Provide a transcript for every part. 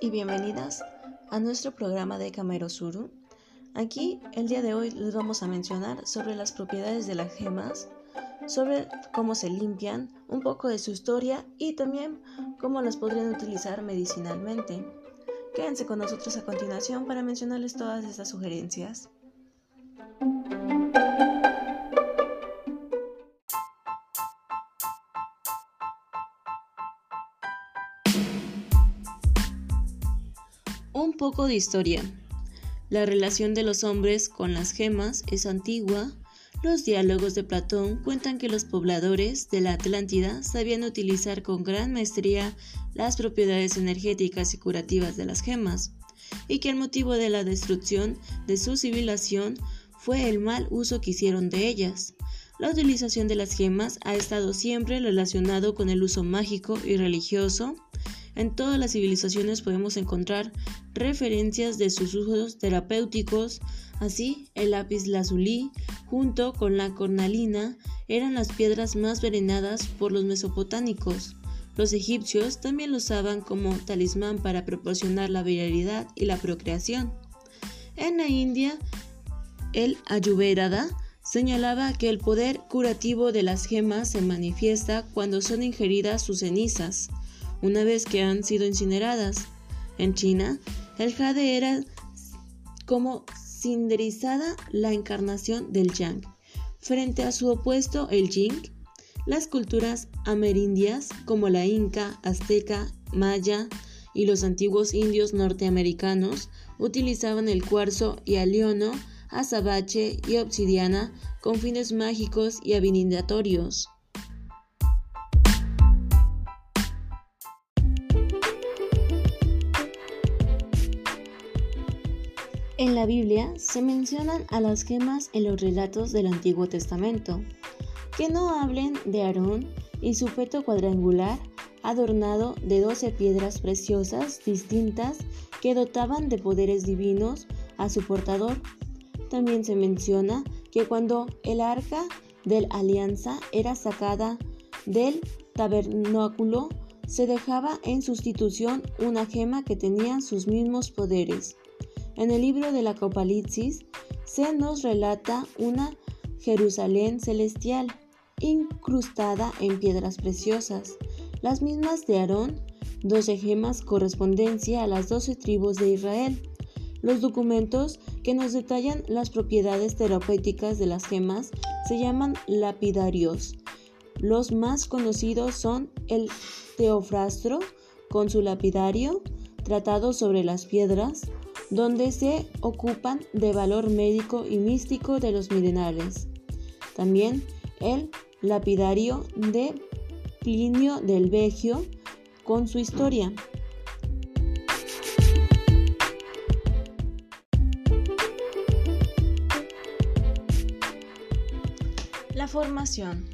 Y bienvenidas a nuestro programa de Suru. Aquí el día de hoy les vamos a mencionar sobre las propiedades de las gemas, sobre cómo se limpian, un poco de su historia y también cómo las podrían utilizar medicinalmente. Quédense con nosotros a continuación para mencionarles todas estas sugerencias. De historia. La relación de los hombres con las gemas es antigua. Los diálogos de Platón cuentan que los pobladores de la Atlántida sabían utilizar con gran maestría las propiedades energéticas y curativas de las gemas, y que el motivo de la destrucción de su civilización fue el mal uso que hicieron de ellas. La utilización de las gemas ha estado siempre relacionado con el uso mágico y religioso en todas las civilizaciones podemos encontrar referencias de sus usos terapéuticos, así el lápiz lazulí junto con la cornalina eran las piedras más venenadas por los mesopotámicos. Los egipcios también lo usaban como talismán para proporcionar la virilidad y la procreación. En la India, el Ayurveda señalaba que el poder curativo de las gemas se manifiesta cuando son ingeridas sus cenizas una vez que han sido incineradas. En China, el jade era como cinderizada la encarnación del yang. Frente a su opuesto, el yin, las culturas amerindias como la inca, azteca, maya y los antiguos indios norteamericanos utilizaban el cuarzo y aliono, azabache y obsidiana con fines mágicos y adivinatorios. En la Biblia se mencionan a las gemas en los relatos del Antiguo Testamento, que no hablen de Aarón y su feto cuadrangular adornado de doce piedras preciosas distintas que dotaban de poderes divinos a su portador. También se menciona que cuando el arca del alianza era sacada del tabernáculo, se dejaba en sustitución una gema que tenía sus mismos poderes. En el libro del Apocalipsis se nos relata una Jerusalén celestial, incrustada en piedras preciosas, las mismas de Aarón, doce gemas correspondencia a las doce tribus de Israel. Los documentos que nos detallan las propiedades terapéuticas de las gemas se llaman lapidarios. Los más conocidos son el Teofrastro con su lapidario, tratado sobre las piedras, donde se ocupan de valor médico y místico de los minerales. También el lapidario de Plinio del Vegio con su historia. La formación.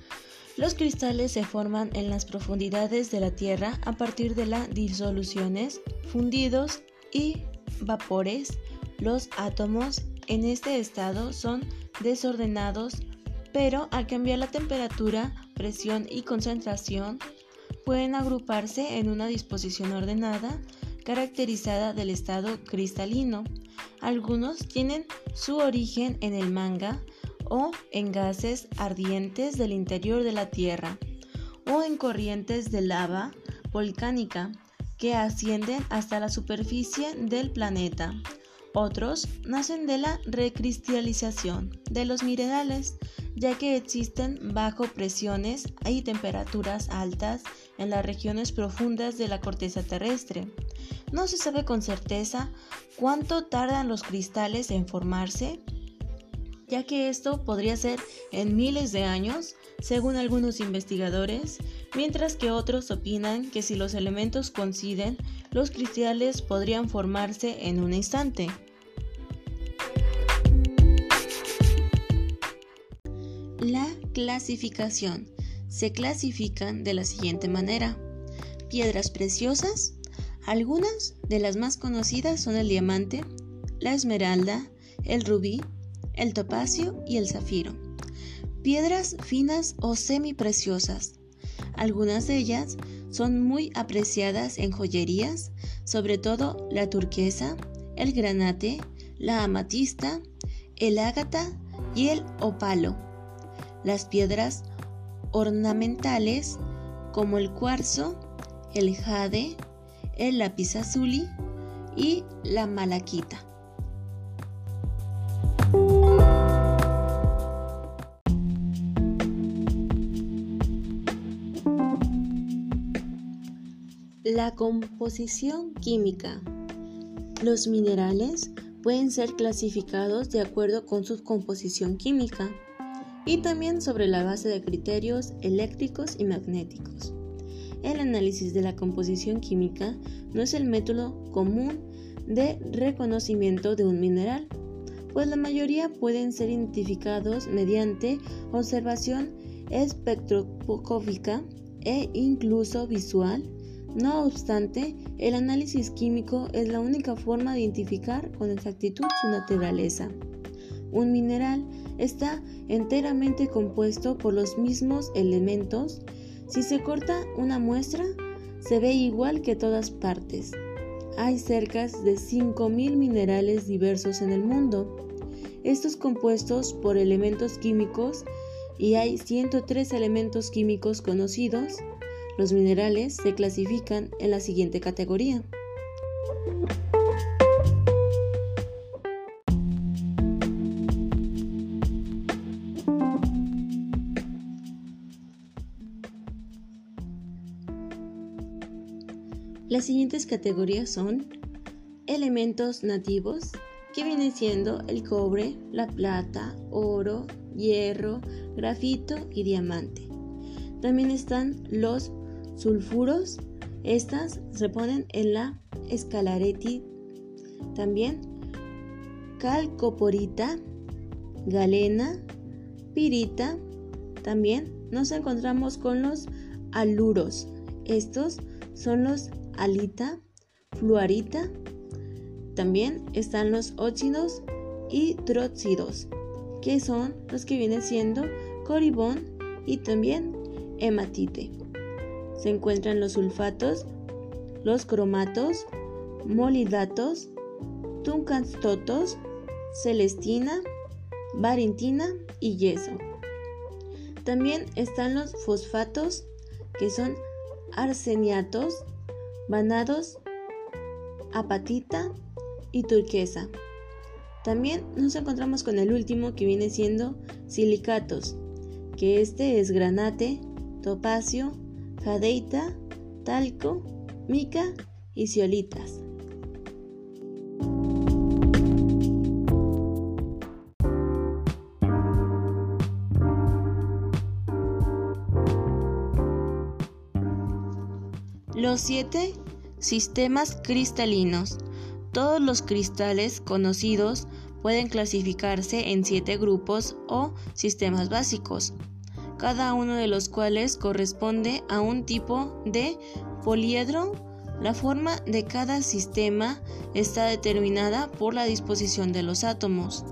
Los cristales se forman en las profundidades de la Tierra a partir de las disoluciones, fundidos y vapores, los átomos en este estado son desordenados, pero al cambiar la temperatura, presión y concentración, pueden agruparse en una disposición ordenada caracterizada del estado cristalino. Algunos tienen su origen en el manga o en gases ardientes del interior de la Tierra o en corrientes de lava volcánica que ascienden hasta la superficie del planeta. Otros nacen de la recristalización de los minerales, ya que existen bajo presiones y temperaturas altas en las regiones profundas de la corteza terrestre. No se sabe con certeza cuánto tardan los cristales en formarse, ya que esto podría ser en miles de años, según algunos investigadores, mientras que otros opinan que si los elementos coinciden, los cristales podrían formarse en un instante. La clasificación. Se clasifican de la siguiente manera. Piedras preciosas. Algunas de las más conocidas son el diamante, la esmeralda, el rubí, el topacio y el zafiro. Piedras finas o semipreciosas. Algunas de ellas son muy apreciadas en joyerías, sobre todo la turquesa, el granate, la amatista, el ágata y el opalo. Las piedras ornamentales como el cuarzo, el jade, el azuli y la malaquita. La composición química. Los minerales pueden ser clasificados de acuerdo con su composición química y también sobre la base de criterios eléctricos y magnéticos. El análisis de la composición química no es el método común de reconocimiento de un mineral, pues la mayoría pueden ser identificados mediante observación espectroscópica e incluso visual. No obstante, el análisis químico es la única forma de identificar con exactitud su naturaleza. Un mineral está enteramente compuesto por los mismos elementos. Si se corta una muestra, se ve igual que todas partes. Hay cerca de 5.000 minerales diversos en el mundo. Estos compuestos por elementos químicos y hay 103 elementos químicos conocidos. Los minerales se clasifican en la siguiente categoría. Las siguientes categorías son elementos nativos, que viene siendo el cobre, la plata, oro, hierro, grafito y diamante. También están los sulfuros, estas se ponen en la escalareti. También calcoporita, galena, pirita. También nos encontramos con los aluros. Estos son los alita, fluorita. También están los óxidos y tróxidos, que son los que vienen siendo coribón y también hematite. Se encuentran los sulfatos, los cromatos, molidatos, tuncanstotos, celestina, barentina y yeso. También están los fosfatos, que son arseniatos, vanados, apatita y turquesa. También nos encontramos con el último que viene siendo silicatos, que este es granate, topacio, jadeita, talco, mica y ciolitas. Los siete sistemas cristalinos. Todos los cristales conocidos pueden clasificarse en siete grupos o sistemas básicos, cada uno de los cuales corresponde a un tipo de poliedro. La forma de cada sistema está determinada por la disposición de los átomos.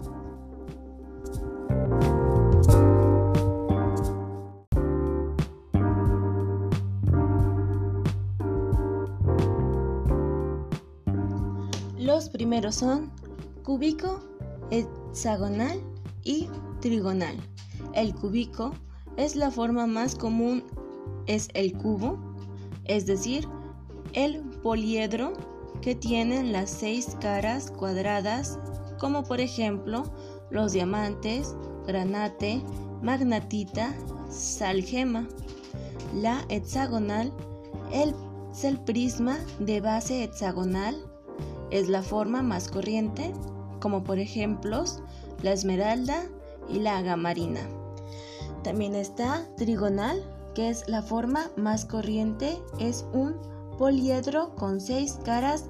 Los primeros son cúbico, hexagonal y trigonal. El cúbico es la forma más común, es el cubo, es decir, el poliedro que tienen las seis caras cuadradas, como por ejemplo los diamantes, granate, magnatita, salgema. La hexagonal es el prisma de base hexagonal es la forma más corriente, como por ejemplo la esmeralda y la agamarina. También está trigonal, que es la forma más corriente, es un poliedro con seis caras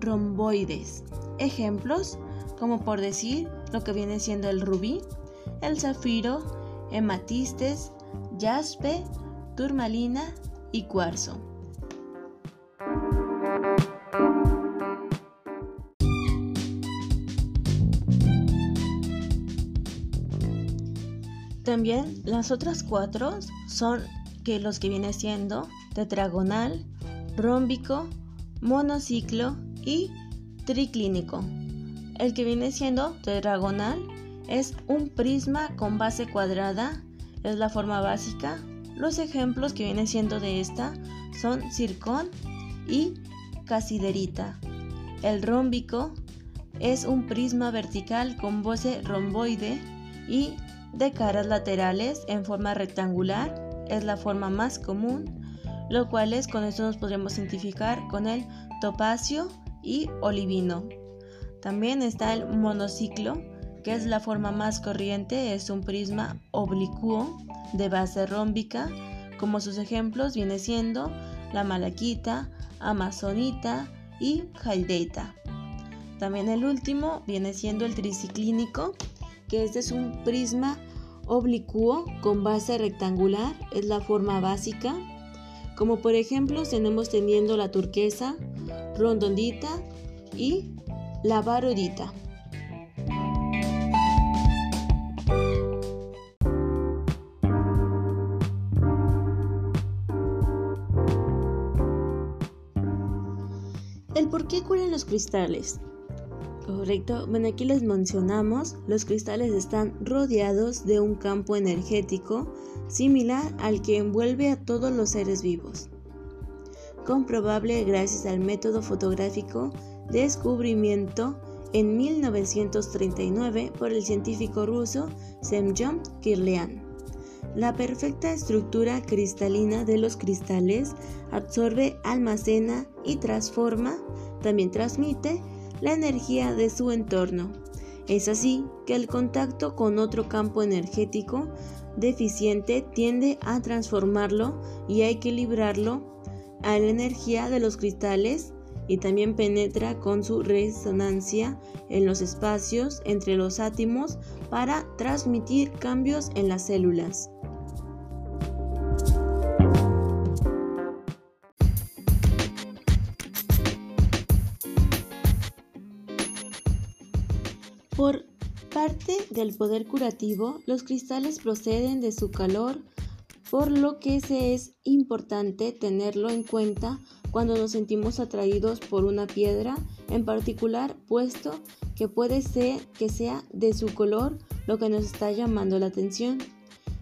romboides. Ejemplos, como por decir lo que viene siendo el rubí, el zafiro, hematistes, jaspe, turmalina y cuarzo. También las otras cuatro son que los que viene siendo tetragonal, rómbico, monociclo y triclínico. El que viene siendo tetragonal es un prisma con base cuadrada, es la forma básica. Los ejemplos que vienen siendo de esta son circón y casiderita. El rómbico es un prisma vertical con base romboide y de caras laterales en forma rectangular, es la forma más común, lo cual es con esto nos podremos identificar con el topacio y olivino. También está el monociclo, que es la forma más corriente, es un prisma oblicuo de base rómbica, como sus ejemplos viene siendo la malaquita, amazonita y jaldeita. También el último viene siendo el triciclínico, que este es un prisma oblicuo con base rectangular, es la forma básica. Como por ejemplo tenemos teniendo la turquesa, rondondita y la barudita. El por qué curan los cristales. Correcto. Bueno, aquí les mencionamos, los cristales están rodeados de un campo energético similar al que envuelve a todos los seres vivos. Comprobable gracias al método fotográfico descubrimiento en 1939 por el científico ruso Semyon Kirlian. La perfecta estructura cristalina de los cristales absorbe, almacena y transforma, también transmite la energía de su entorno. Es así que el contacto con otro campo energético deficiente tiende a transformarlo y a equilibrarlo a la energía de los cristales y también penetra con su resonancia en los espacios entre los átomos para transmitir cambios en las células. Por parte del poder curativo, los cristales proceden de su calor, por lo que es importante tenerlo en cuenta cuando nos sentimos atraídos por una piedra en particular, puesto que puede ser que sea de su color lo que nos está llamando la atención.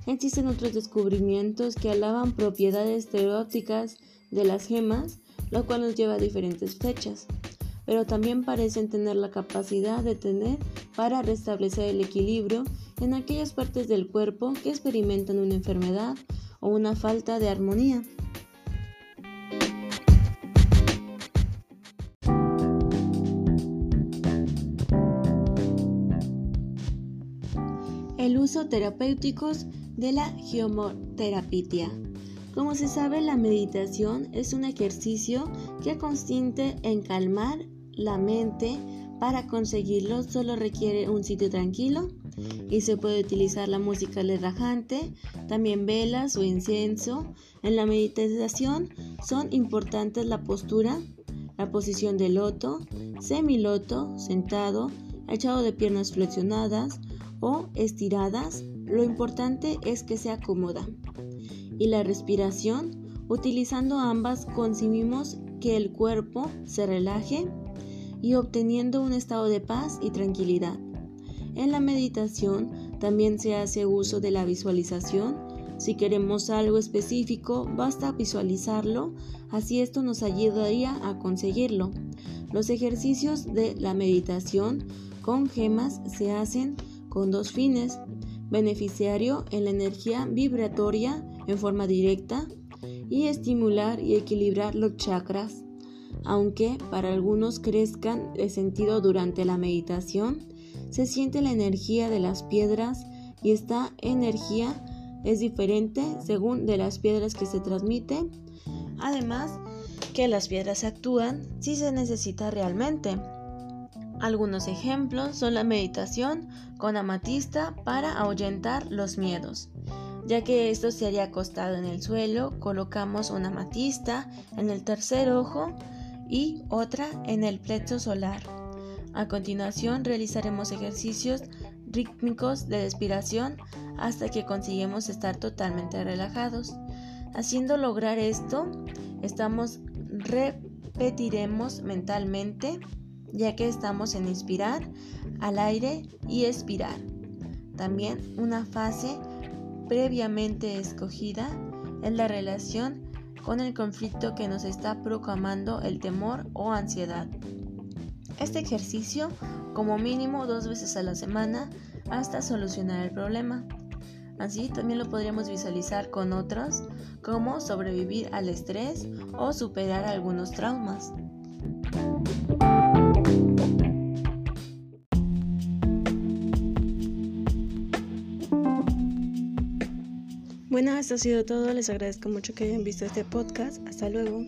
Existen otros descubrimientos que alaban propiedades estereópticas de las gemas, lo cual nos lleva a diferentes fechas pero también parecen tener la capacidad de tener para restablecer el equilibrio en aquellas partes del cuerpo que experimentan una enfermedad o una falta de armonía. El uso terapéutico de la geomoterapia. Como se sabe, la meditación es un ejercicio que consiste en calmar la mente. Para conseguirlo solo requiere un sitio tranquilo y se puede utilizar la música relajante, también velas o incienso. En la meditación son importantes la postura, la posición de loto, semiloto, sentado, echado de piernas flexionadas o estiradas. Lo importante es que sea cómoda. Y la respiración, utilizando ambas conseguimos que el cuerpo se relaje y obteniendo un estado de paz y tranquilidad. En la meditación también se hace uso de la visualización. Si queremos algo específico, basta visualizarlo, así esto nos ayudaría a conseguirlo. Los ejercicios de la meditación con gemas se hacen con dos fines. Beneficiario en la energía vibratoria en forma directa y estimular y equilibrar los chakras aunque para algunos crezcan de sentido durante la meditación, se siente la energía de las piedras y esta energía es diferente según de las piedras que se transmite. Además, que las piedras actúan si se necesita realmente. Algunos ejemplos son la meditación con amatista para ahuyentar los miedos. Ya que esto se haría acostado en el suelo, colocamos una amatista en el tercer ojo y otra en el plexo solar. A continuación realizaremos ejercicios rítmicos de respiración hasta que consigamos estar totalmente relajados. Haciendo lograr esto, repetiremos mentalmente, ya que estamos en inspirar al aire y expirar. También una fase previamente escogida es la relación con el conflicto que nos está proclamando el temor o ansiedad. Este ejercicio, como mínimo dos veces a la semana, hasta solucionar el problema. Así también lo podríamos visualizar con otros, como sobrevivir al estrés o superar algunos traumas. Bueno, esto ha sido todo. Les agradezco mucho que hayan visto este podcast. Hasta luego.